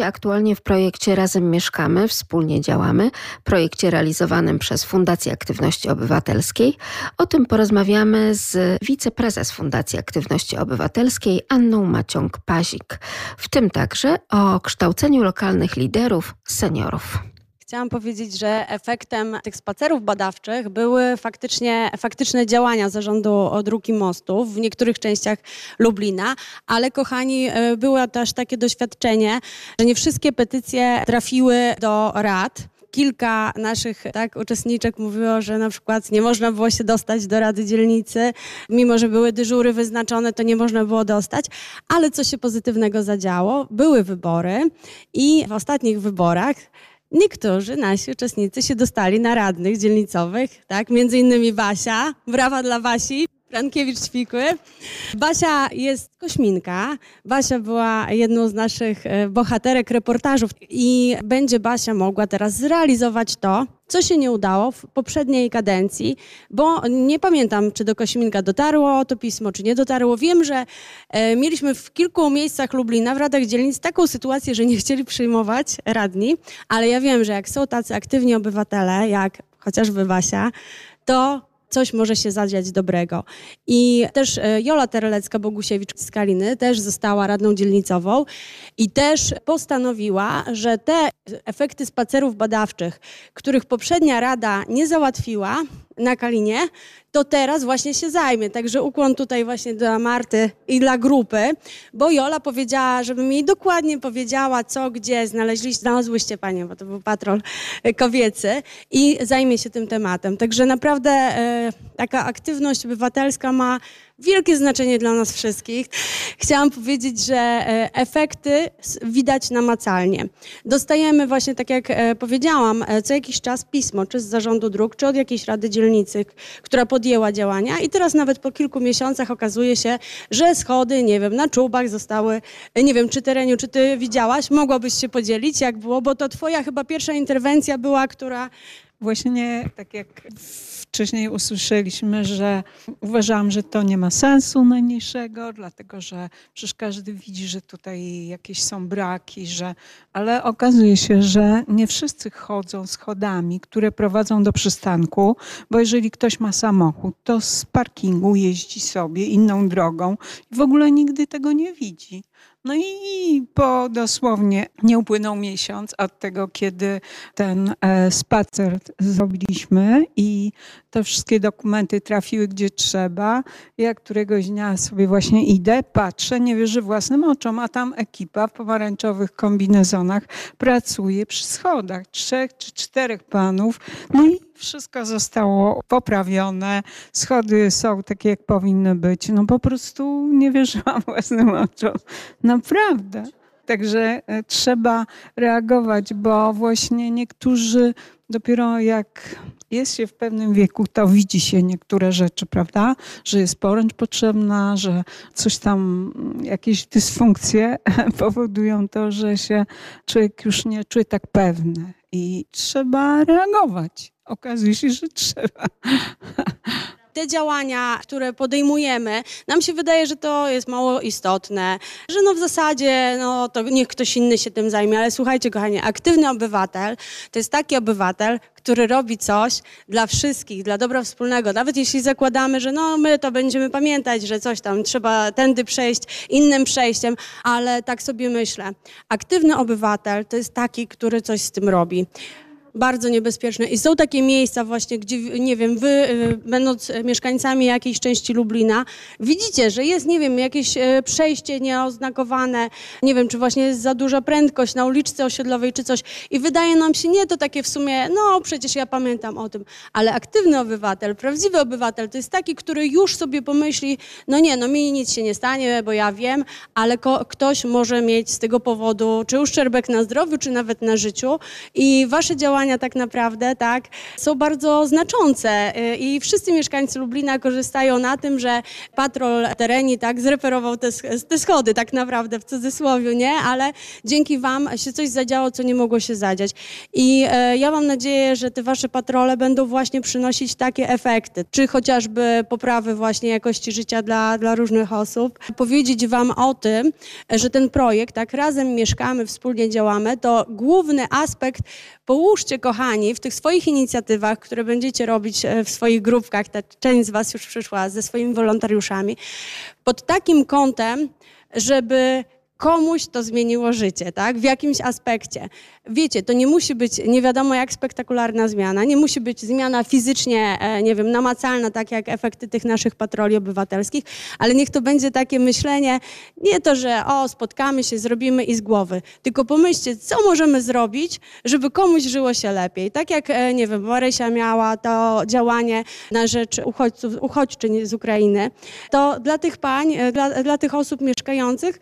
się aktualnie w projekcie Razem Mieszkamy, wspólnie działamy, projekcie realizowanym przez Fundację Aktywności Obywatelskiej. O tym porozmawiamy z wiceprezes Fundacji Aktywności Obywatelskiej Anną Maciąg-Pazik. W tym także o kształceniu lokalnych liderów, seniorów. Chciałam powiedzieć, że efektem tych spacerów badawczych były faktycznie, faktyczne działania zarządu dróg i mostów w niektórych częściach Lublina, ale kochani, e, było też takie doświadczenie, że nie wszystkie petycje trafiły do rad. Kilka naszych tak, uczestniczek mówiło, że na przykład nie można było się dostać do Rady Dzielnicy, mimo że były dyżury wyznaczone, to nie można było dostać, ale co się pozytywnego zadziało? Były wybory i w ostatnich wyborach Niektórzy nasi uczestnicy się dostali na radnych dzielnicowych, tak? Między innymi Basia. Brawa dla Basi. Frankiewicz-Ćwikły. Basia jest kośminka. Basia była jedną z naszych e, bohaterek reportażów i będzie Basia mogła teraz zrealizować to, co się nie udało w poprzedniej kadencji, bo nie pamiętam, czy do Kośminka dotarło to pismo, czy nie dotarło. Wiem, że e, mieliśmy w kilku miejscach Lublina, w radach dzielnic, taką sytuację, że nie chcieli przyjmować radni, ale ja wiem, że jak są tacy aktywni obywatele, jak chociażby Basia, to coś może się zadziać dobrego. I też e, Jola Terelecka-Bogusiewicz z Kaliny też została radną dzielnicową i też postanowiła, że te efekty spacerów badawczych, których poprzednia rada nie załatwiła na Kalinie, to teraz właśnie się zajmie. Także ukłon tutaj właśnie dla Marty i dla grupy, bo Jola powiedziała, żebym jej dokładnie powiedziała, co, gdzie znaleźliście, znalazłyście panie, bo to był patrol kobiecy i zajmie się tym tematem. Także naprawdę e, taka aktywność obywatelska ma wielkie znaczenie dla nas wszystkich. Chciałam powiedzieć, że e, efekty widać namacalnie. Dostajemy właśnie, tak jak e, powiedziałam, e, co jakiś czas pismo, czy z zarządu dróg, czy od jakiejś rady dzielnicy, która podjęła działania i teraz nawet po kilku miesiącach okazuje się, że schody, nie wiem, na czubach zostały, nie wiem, czy tereniu, czy ty widziałaś, mogłabyś się podzielić, jak było, bo to twoja chyba pierwsza interwencja była, która Właśnie tak jak wcześniej usłyszeliśmy, że uważałam, że to nie ma sensu najmniejszego, dlatego że przecież każdy widzi, że tutaj jakieś są braki, że, ale okazuje się, że nie wszyscy chodzą schodami, które prowadzą do przystanku, bo jeżeli ktoś ma samochód, to z parkingu jeździ sobie inną drogą i w ogóle nigdy tego nie widzi. No i po dosłownie nie upłynął miesiąc od tego, kiedy ten e, spacer zrobiliśmy i te wszystkie dokumenty trafiły gdzie trzeba. Ja któregoś dnia sobie właśnie idę, patrzę, nie wierzę własnym oczom, a tam ekipa w pomarańczowych kombinezonach pracuje przy schodach. Trzech czy czterech panów. No i wszystko zostało poprawione. Schody są takie, jak powinny być. No po prostu nie wierzyłam własnym oczom. Naprawdę. Także e, trzeba reagować, bo właśnie niektórzy dopiero jak jest się w pewnym wieku, to widzi się niektóre rzeczy, prawda? Że jest poręcz potrzebna, że coś tam, jakieś dysfunkcje powodują to, że się człowiek już nie czuje tak pewny i trzeba reagować. Okazuje się, że trzeba. te działania, które podejmujemy, nam się wydaje, że to jest mało istotne, że no w zasadzie no to niech ktoś inny się tym zajmie, ale słuchajcie kochani, aktywny obywatel to jest taki obywatel, który robi coś dla wszystkich, dla dobra wspólnego. Nawet jeśli zakładamy, że no my to będziemy pamiętać, że coś tam trzeba tędy przejść innym przejściem, ale tak sobie myślę. Aktywny obywatel to jest taki, który coś z tym robi bardzo niebezpieczne. I są takie miejsca właśnie, gdzie, nie wiem, wy y, będąc mieszkańcami jakiejś części Lublina, widzicie, że jest, nie wiem, jakieś e, przejście nieoznakowane, nie wiem, czy właśnie jest za duża prędkość na uliczce osiedlowej, czy coś. I wydaje nam się nie to takie w sumie, no przecież ja pamiętam o tym, ale aktywny obywatel, prawdziwy obywatel to jest taki, który już sobie pomyśli, no nie, no mi nic się nie stanie, bo ja wiem, ale ktoś może mieć z tego powodu czy uszczerbek na zdrowiu, czy nawet na życiu i wasze działania działania tak naprawdę, tak, są bardzo znaczące y, i wszyscy mieszkańcy Lublina korzystają na tym, że patrol tereni, tak, zreperował te, te schody tak naprawdę w cudzysłowie, nie, ale dzięki wam się coś zadziało, co nie mogło się zadziać. I e, ja mam nadzieję, że te wasze patrole będą właśnie przynosić takie efekty, czy chociażby poprawy właśnie jakości życia dla, dla różnych osób. Powiedzieć wam o tym, że ten projekt, tak, razem mieszkamy, wspólnie działamy, to główny aspekt, połóżcie kochani w tych swoich inicjatywach, które będziecie robić e, w swoich grupkach, ta część z was już przyszła ze swoimi wolontariuszami, pod takim kątem, żeby komuś to zmieniło życie, tak? W jakimś aspekcie. Wiecie, to nie musi być nie wiadomo jak spektakularna zmiana, nie musi być zmiana fizycznie, e, nie wiem, namacalna, tak jak efekty tych naszych patroli obywatelskich, ale niech to będzie takie myślenie, nie to, że o, spotkamy się, zrobimy i z głowy, tylko pomyślcie, co możemy zrobić, żeby komuś żyło się lepiej. Tak jak, e, nie wiem, Marysia miała to działanie na rzecz uchodźców, uchodźczyń z Ukrainy, to dla tych pań, e, dla, dla tych osób mieszkających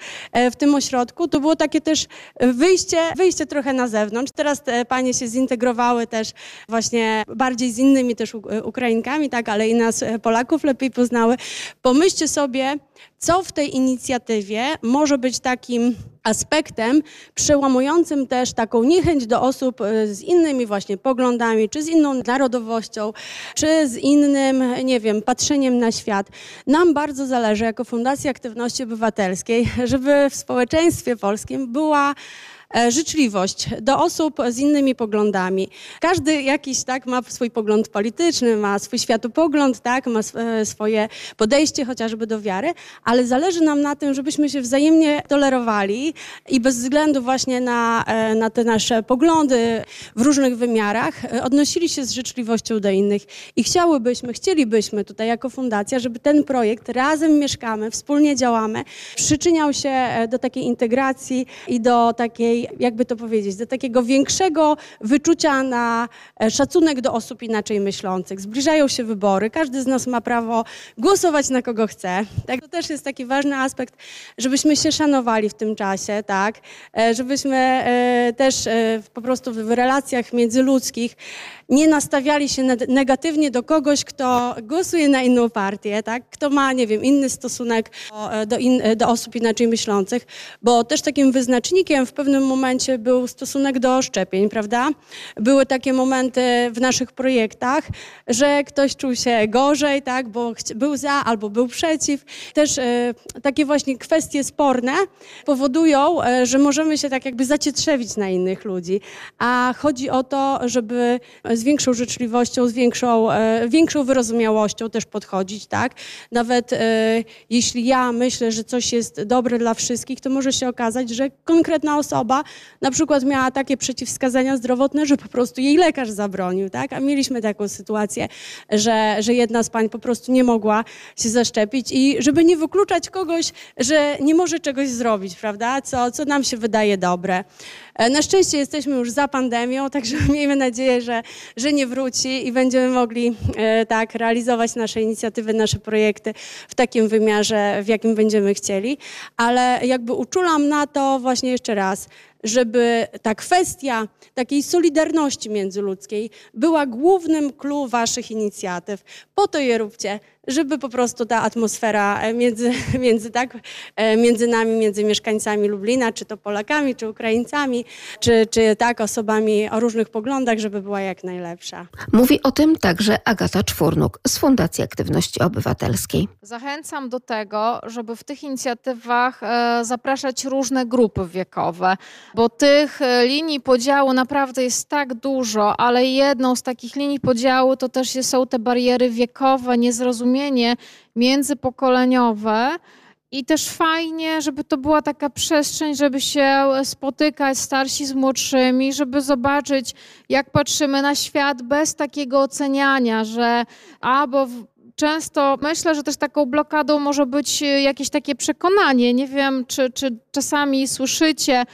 w tym ośrodku, to było takie też wyjście, wyjście trochę na zewnątrz. Teraz te panie się zintegrowały też właśnie bardziej z innymi też Ukrainkami, tak, ale i nas e, Polaków lepiej poznały. Pomyślcie sobie, co w tej inicjatywie może być takim aspektem przełamującym też taką niechęć do osób e, z innymi właśnie poglądami, czy z inną narodowością, czy z innym, nie wiem, patrzeniem na świat. Nam bardzo zależy jako Fundacji Aktywności Obywatelskiej, żeby w społeczeństwie polskim była życzliwość do osób z innymi poglądami. Każdy jakiś tak ma swój pogląd polityczny, ma swój światopogląd, tak, ma e, swoje podejście chociażby do wiary, ale zależy nam na tym, żebyśmy się wzajemnie tolerowali i bez względu właśnie na, e, na te nasze poglądy w różnych wymiarach odnosili się z życzliwością do innych. I chciałybyśmy, chcielibyśmy tutaj jako fundacja, żeby ten projekt razem mieszkamy, wspólnie działamy, przyczyniał się do takiej integracji i do takiej jakby to powiedzieć, do takiego większego wyczucia na e, szacunek do osób inaczej myślących. Zbliżają się wybory, każdy z nas ma prawo głosować na kogo chce. Tak? To też jest taki ważny aspekt, żebyśmy się szanowali w tym czasie, tak? E, żebyśmy e, też po prostu w relacjach międzyludzkich nie nastawiali się negatywnie do kogoś, kto głosuje na inną partię, tak? kto ma, nie wiem, inny stosunek do, in, do osób inaczej myślących, bo też takim wyznacznikiem w pewnym momencie był stosunek do szczepień, prawda? Były takie momenty w naszych projektach, że ktoś czuł się gorzej, tak, bo był za albo był przeciw. Też e, takie właśnie kwestie sporne powodują, e, że możemy się tak jakby zacietrzewić na innych ludzi. A chodzi o to, żeby z większą życzliwością, z większą, e, większą wyrozumiałością też podchodzić, tak? Nawet jeśli ja myślę, że coś jest dobre dla wszystkich, to może się okazać, że konkretna osoba na przykład miała takie przeciwwskazania zdrowotne, że po prostu jej lekarz zabronił, tak? A mieliśmy taką sytuację, że, że jedna z pań po prostu nie mogła się zaszczepić i żeby nie wykluczać kogoś, że nie może czegoś zrobić, prawda? Co, co nam się wydaje dobre. E, na szczęście jesteśmy już za pandemią, także miejmy nadzieję, że, że nie wróci i będziemy mogli e, tak realizować nasze inicjatywy, nasze projekty w takim wymiarze, w jakim będziemy chcieli. Ale jakby uczulam na to właśnie jeszcze raz, żeby ta kwestia takiej solidarności międzyludzkiej była głównym clue waszych inicjatyw. Po to je róbcie, żeby po prostu ta atmosfera e, między, między, tak, e, między nami, między mieszkańcami Lublina, czy to Polakami, czy Ukraińcami, czy, czy tak osobami o różnych poglądach, żeby była jak najlepsza. Mówi o tym także Agata Czwórnuk z Fundacji Aktywności Obywatelskiej. Zachęcam do tego, żeby w tych inicjatywach e, zapraszać różne grupy wiekowe, bo tych linii podziału naprawdę jest tak dużo, ale jedną z takich linii podziału to też są te bariery wiekowe, niezrozumienie porozumienie międzypokoleniowe. I też fajnie, żeby to była taka przestrzeń, żeby się spotykać starsi z młodszymi, żeby zobaczyć, jak patrzymy na świat bez takiego oceniania, że a, bo często myślę, że też taką blokadą może być jakieś takie przekonanie. Nie wiem, czy, czy czasami słyszycie,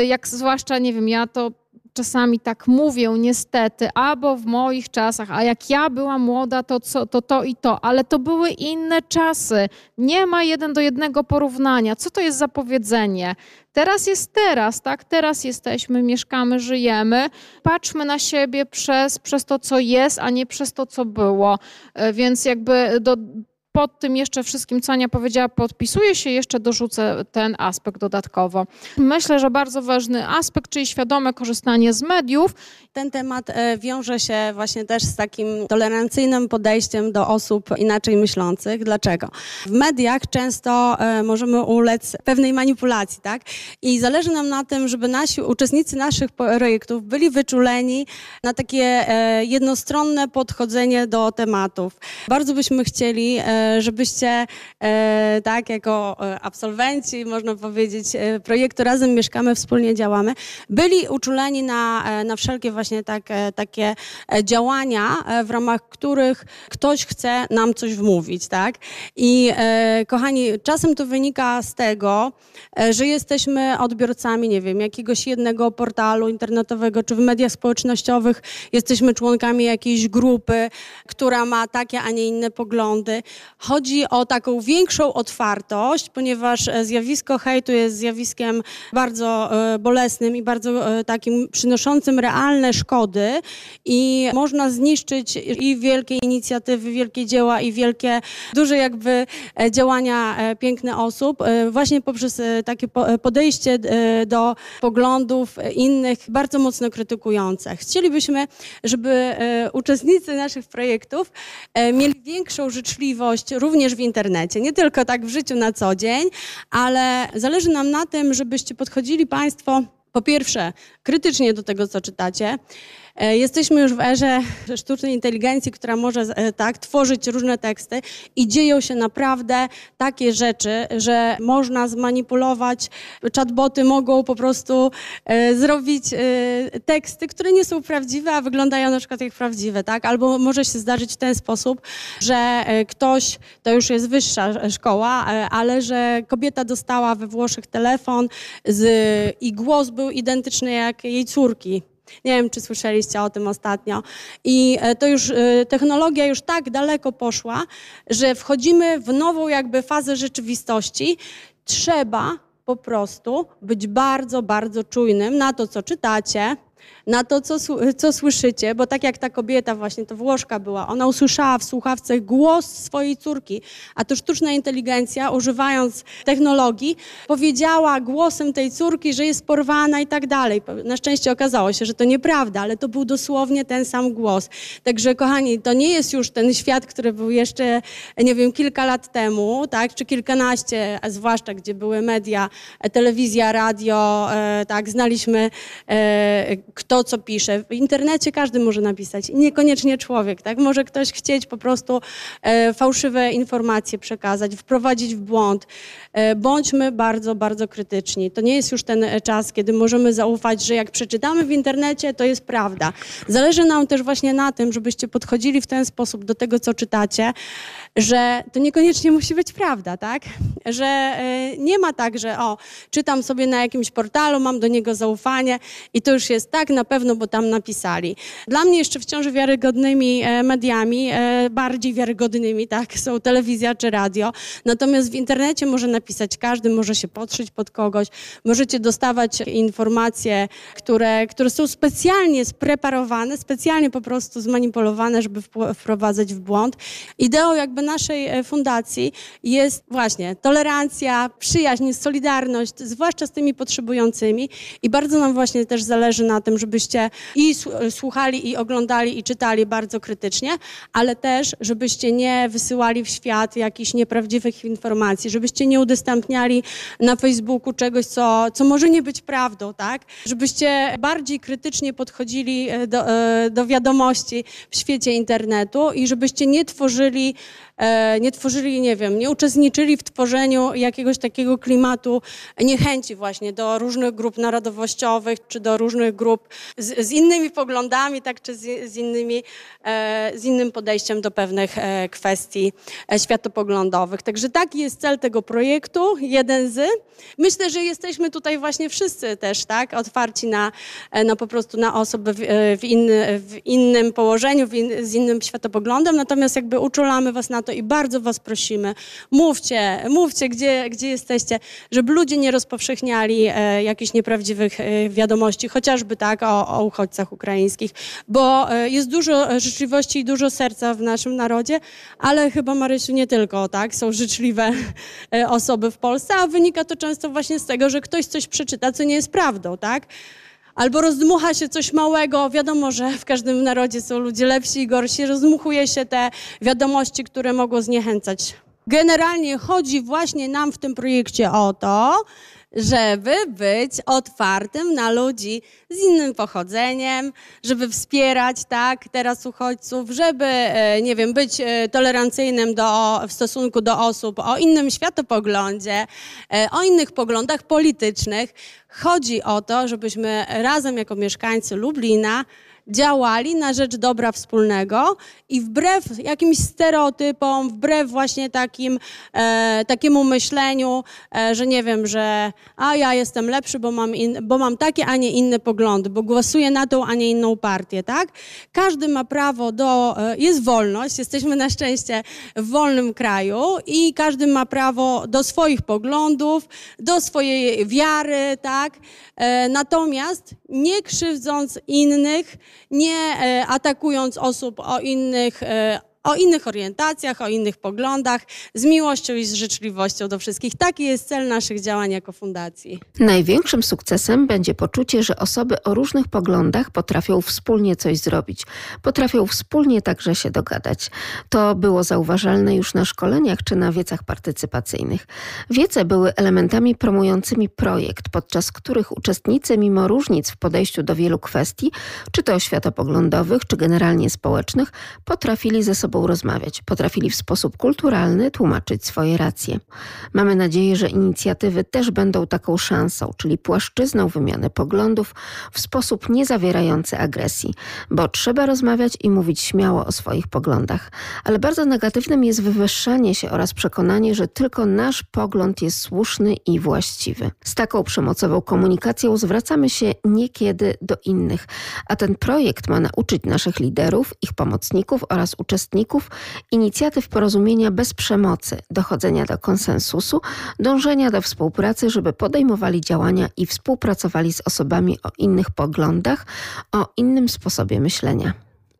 y, jak zwłaszcza, nie wiem, ja to czasami tak mówię, niestety, albo w moich czasach, a jak ja byłam młoda, to, co, to to i to, ale to były inne czasy. Nie ma jeden do jednego porównania. Co to jest za powiedzenie? Teraz jest teraz, tak? Teraz jesteśmy, mieszkamy, żyjemy. Patrzmy na siebie przez, przez to, co jest, a nie przez to, co było. E, więc jakby do, pod tym jeszcze wszystkim, co Ania powiedziała, podpisuję się, jeszcze dorzucę ten aspekt dodatkowo. Myślę, że bardzo ważny aspekt, czyli świadome korzystanie z mediów. Ten temat e, wiąże się właśnie też z takim tolerancyjnym podejściem do osób inaczej myślących. Dlaczego? W mediach często e, możemy ulec pewnej manipulacji, tak? I zależy nam na tym, żeby nasi uczestnicy naszych projektów byli wyczuleni na takie e, jednostronne podchodzenie do tematów. Bardzo byśmy chcieli żebyście e, tak jako e, absolwenci, można powiedzieć, e, projektu Razem Mieszkamy, Wspólnie Działamy, byli uczuleni na, na wszelkie właśnie tak, takie działania, w ramach których ktoś chce nam coś wmówić, tak? I kochani, czasem to wynika z tego, że jesteśmy odbiorcami, nie wiem, jakiegoś jednego portalu internetowego, czy w mediach społecznościowych jesteśmy członkami jakiejś grupy, która ma takie, a nie inne poglądy. Chodzi o taką większą otwartość, ponieważ e, zjawisko hejtu jest zjawiskiem bardzo e, bolesnym i bardzo e, takim przynoszącym realne szkody i można zniszczyć i wielkie inicjatywy, wielkie dzieła i wielkie, duże jakby działania piękne osób właśnie poprzez takie podejście do poglądów innych bardzo mocno krytykujące. Chcielibyśmy, żeby uczestnicy naszych projektów mieli większą życzliwość również w internecie, nie tylko tak w życiu na co dzień, ale zależy nam na tym, żebyście podchodzili Państwo po pierwsze krytycznie do tego, co czytacie, jesteśmy już w erze sztucznej inteligencji, która może e, tak tworzyć różne teksty i dzieją się naprawdę takie rzeczy, że można zmanipulować, chatboty mogą po prostu e, zrobić teksty, które nie są prawdziwe, a wyglądają na przykład jak prawdziwe, tak? Albo może się zdarzyć w ten sposób, że ktoś, to już jest wyższa szkoła, ale że kobieta dostała we Włoszech telefon z, i głos był identyczny jak jej córki. Nie wiem, czy słyszeliście o tym ostatnio. I e, to już, e, technologia już tak daleko poszła, że wchodzimy w nową jakby fazę rzeczywistości. Trzeba po prostu być bardzo, bardzo czujnym na to, co czytacie, na to, co, co słyszycie, bo tak jak ta kobieta, właśnie to Włoszka była, ona usłyszała w słuchawce głos swojej córki, a to sztuczna inteligencja, używając technologii, powiedziała głosem tej córki, że jest porwana i tak dalej. Na szczęście okazało się, że to nieprawda, ale to był dosłownie ten sam głos. Także, kochani, to nie jest już ten świat, który był jeszcze, nie wiem, kilka lat temu, tak, czy kilkanaście, a zwłaszcza gdzie były media, telewizja, radio, e, tak, znaliśmy e, kto co pisze. W internecie każdy może napisać, niekoniecznie człowiek, tak? Może ktoś chcieć po prostu e, fałszywe informacje przekazać, wprowadzić w błąd. E, bądźmy bardzo, bardzo krytyczni. To nie jest już ten e, czas, kiedy możemy zaufać, że jak przeczytamy w internecie, to jest prawda. Zależy nam też właśnie na tym, żebyście podchodzili w ten sposób do tego, co czytacie, że to niekoniecznie musi być prawda, tak? Że nie ma tak, że o, czytam sobie na jakimś portalu, mam do niego zaufanie i to już jest tak na pewno, bo tam napisali. Dla mnie jeszcze wciąż wiarygodnymi mediami, bardziej wiarygodnymi, tak, są telewizja czy radio. Natomiast w internecie może napisać każdy, może się podszyć pod kogoś. Możecie dostawać informacje, które, które są specjalnie spreparowane, specjalnie po prostu zmanipulowane, żeby wprowadzać w błąd. Ideą jakby naszej e, fundacji jest właśnie tolerancja, przyjaźń, solidarność, zwłaszcza z tymi potrzebującymi i bardzo nam właśnie też zależy na tym, żebyście i słuchali, i oglądali, i czytali bardzo krytycznie, ale też, żebyście nie wysyłali w świat jakichś nieprawdziwych informacji, żebyście nie udostępniali na Facebooku czegoś, co, co może nie być prawdą, tak? Żebyście bardziej krytycznie podchodzili e, do, e, do wiadomości w świecie internetu i żebyście nie tworzyli E, nie tworzyli, nie wiem, nie uczestniczyli w tworzeniu jakiegoś takiego klimatu niechęci właśnie do różnych grup narodowościowych czy do różnych grup z, z innymi poglądami, tak, czy z, z, innymi, e, z innym podejściem do pewnych e, kwestii e, światopoglądowych. Także taki jest cel tego projektu, jeden z. Myślę, że jesteśmy tutaj właśnie wszyscy też, tak, otwarci na, na po prostu na osoby w, w, inny, w innym położeniu, w in, z innym światopoglądem, natomiast jakby uczulamy was na to i bardzo was prosimy, mówcie, mówcie, gdzie, gdzie jesteście, żeby ludzie nie rozpowszechniali e, jakichś nieprawdziwych wiadomości, chociażby tak o, o uchodźcach ukraińskich, bo e, jest dużo życzliwości i dużo serca w naszym narodzie, ale chyba Marysiu nie tylko, tak, są życzliwe e, osoby w Polsce, a wynika to często właśnie z tego, że ktoś coś przeczyta, co nie jest prawdą, tak? Albo rozdmucha się coś małego. Wiadomo, że w każdym narodzie są ludzie lepsi i gorsi. Rozdmuchuje się te wiadomości, które mogą zniechęcać. Generalnie chodzi właśnie nam w tym projekcie o to, żeby być otwartym na ludzi z innym pochodzeniem, żeby wspierać, tak, teraz uchodźców, żeby, e, nie wiem, być e, tolerancyjnym do, w stosunku do osób o innym światopoglądzie, e, o innych poglądach politycznych. Chodzi o to, żebyśmy razem jako mieszkańcy Lublina działali na rzecz dobra wspólnego i wbrew jakimś stereotypom, wbrew właśnie takim, e, takiemu myśleniu, e, że nie wiem, że a ja jestem lepszy, bo mam, in, bo mam takie, a nie inne poglądy, bo głosuję na tą, a nie inną partię, tak? Każdy ma prawo do, e, jest wolność, jesteśmy na szczęście w wolnym kraju i każdy ma prawo do swoich poglądów, do swojej wiary, tak? E, natomiast nie krzywdząc innych, nie e, atakując osób o innych, e, o innych orientacjach, o innych poglądach, z miłością i z życzliwością do wszystkich. Taki jest cel naszych działań jako fundacji. Największym sukcesem będzie poczucie, że osoby o różnych poglądach potrafią wspólnie coś zrobić, potrafią wspólnie także się dogadać. To było zauważalne już na szkoleniach czy na wiecach partycypacyjnych. Wiece były elementami promującymi projekt, podczas których uczestnicy, mimo różnic w podejściu do wielu kwestii, czy to światopoglądowych, czy generalnie społecznych, potrafili ze sobą sobą rozmawiać, potrafili w sposób kulturalny tłumaczyć swoje racje. Mamy nadzieję, że inicjatywy też będą taką szansą, czyli płaszczyzną wymiany poglądów w sposób nie zawierający agresji, bo trzeba rozmawiać i mówić śmiało o swoich poglądach. Ale bardzo negatywnym jest wywyższanie się oraz przekonanie, że tylko nasz pogląd jest słuszny i właściwy. Z taką przemocową komunikacją zwracamy się niekiedy do innych, a ten projekt ma nauczyć naszych liderów, ich pomocników oraz uczestników, inicjatyw porozumienia bez przemocy, dochodzenia do konsensusu, dążenia do współpracy, żeby podejmowali działania i współpracowali z osobami o innych poglądach, o innym sposobie myślenia.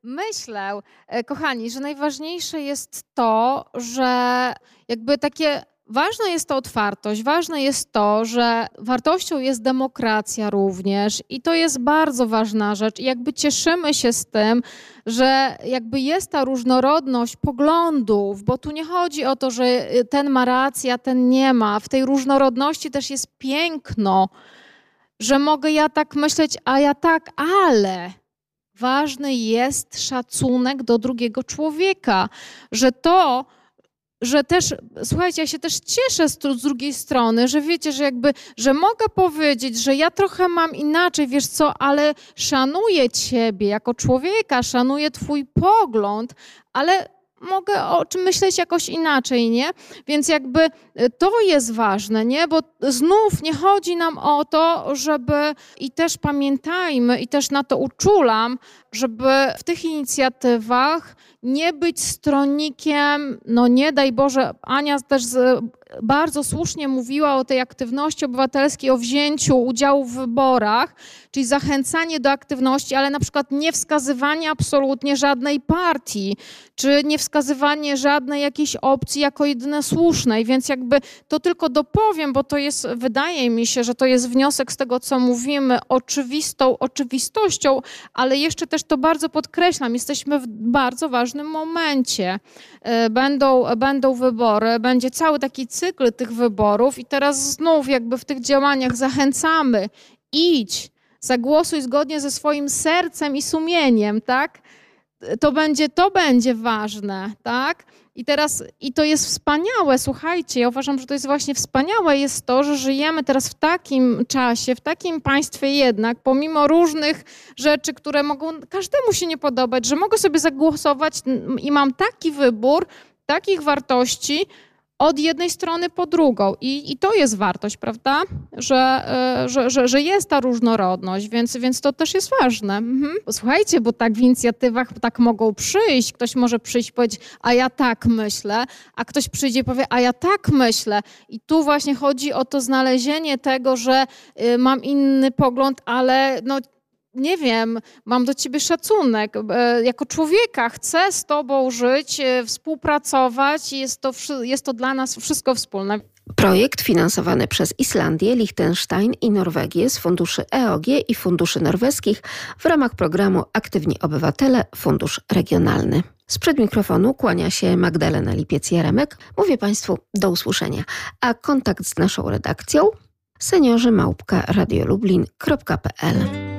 Myślę, e, kochani, że najważniejsze jest to, że jakby takie Ważna jest to otwartość, ważne jest to, że wartością jest demokracja również i to jest bardzo ważna rzecz. I jakby cieszymy się z tym, że jakby jest ta różnorodność poglądów, bo tu nie chodzi o to, że ten ma rację, a ten nie ma. W tej różnorodności też jest piękno, że mogę ja tak myśleć, a ja tak, ale ważny jest szacunek do drugiego człowieka, że to, że też, słuchajcie, ja się też cieszę z, z, drugiej strony, że wiecie, że jakby, że mogę powiedzieć, że ja trochę mam inaczej, wiesz co, ale szanuję ciebie jako człowieka, szanuję twój pogląd, ale mogę o czym myśleć jakoś inaczej, nie? Więc jakby y, to jest ważne, nie? Bo znów nie chodzi nam o to, żeby i też pamiętajmy i też na to uczulam, żeby w tych inicjatywach nie być stronnikiem, no nie daj Boże, Ania też z, bardzo słusznie mówiła o tej aktywności obywatelskiej, o wzięciu udziału w wyborach, czyli zachęcanie do aktywności, ale na przykład nie wskazywanie absolutnie żadnej partii, czy nie wskazywanie żadnej jakiejś opcji jako jedyne słusznej, więc jakby to tylko dopowiem, bo to jest, wydaje mi się, że to jest wniosek z tego, co mówimy, oczywistą oczywistością, ale jeszcze też to bardzo podkreślam, jesteśmy w bardzo ważnym momencie. E, będą, będą wybory, będzie cały taki cykl tych wyborów i teraz znów jakby w tych działaniach zachęcamy, idź, zagłosuj zgodnie ze swoim sercem i sumieniem, tak? to będzie, to będzie ważne, tak? I teraz, i to jest wspaniałe, słuchajcie, ja uważam, że to jest właśnie wspaniałe, jest to, że żyjemy teraz w takim czasie, w takim państwie jednak, pomimo różnych rzeczy, które mogą każdemu się nie podobać, że mogę sobie zagłosować i mam taki wybór, takich wartości, od jednej strony po drugą. I, i to jest wartość, prawda? Że, e, że, że, że, jest ta różnorodność, więc, więc to też jest ważne. Mhm. Słuchajcie, bo tak w inicjatywach tak mogą przyjść. Ktoś może przyjść i powiedzieć, a ja tak myślę, a ktoś przyjdzie i powie, a ja tak myślę. I tu właśnie chodzi o to znalezienie tego, że y, mam inny pogląd, ale no, nie wiem, mam do ciebie szacunek. E, jako człowieka chcę z tobą żyć, e, współpracować jest to, jest to dla nas wszystko wspólne. Projekt finansowany przez Islandię, Liechtenstein i Norwegię z funduszy EOG i funduszy norweskich w ramach programu Aktywni Obywatele Fundusz Regionalny. Sprzed mikrofonu kłania się Magdalena Lipiec-Jaremek. Mówię Państwu do usłyszenia. A kontakt z naszą redakcją seniorzy małpka radiolublin.pl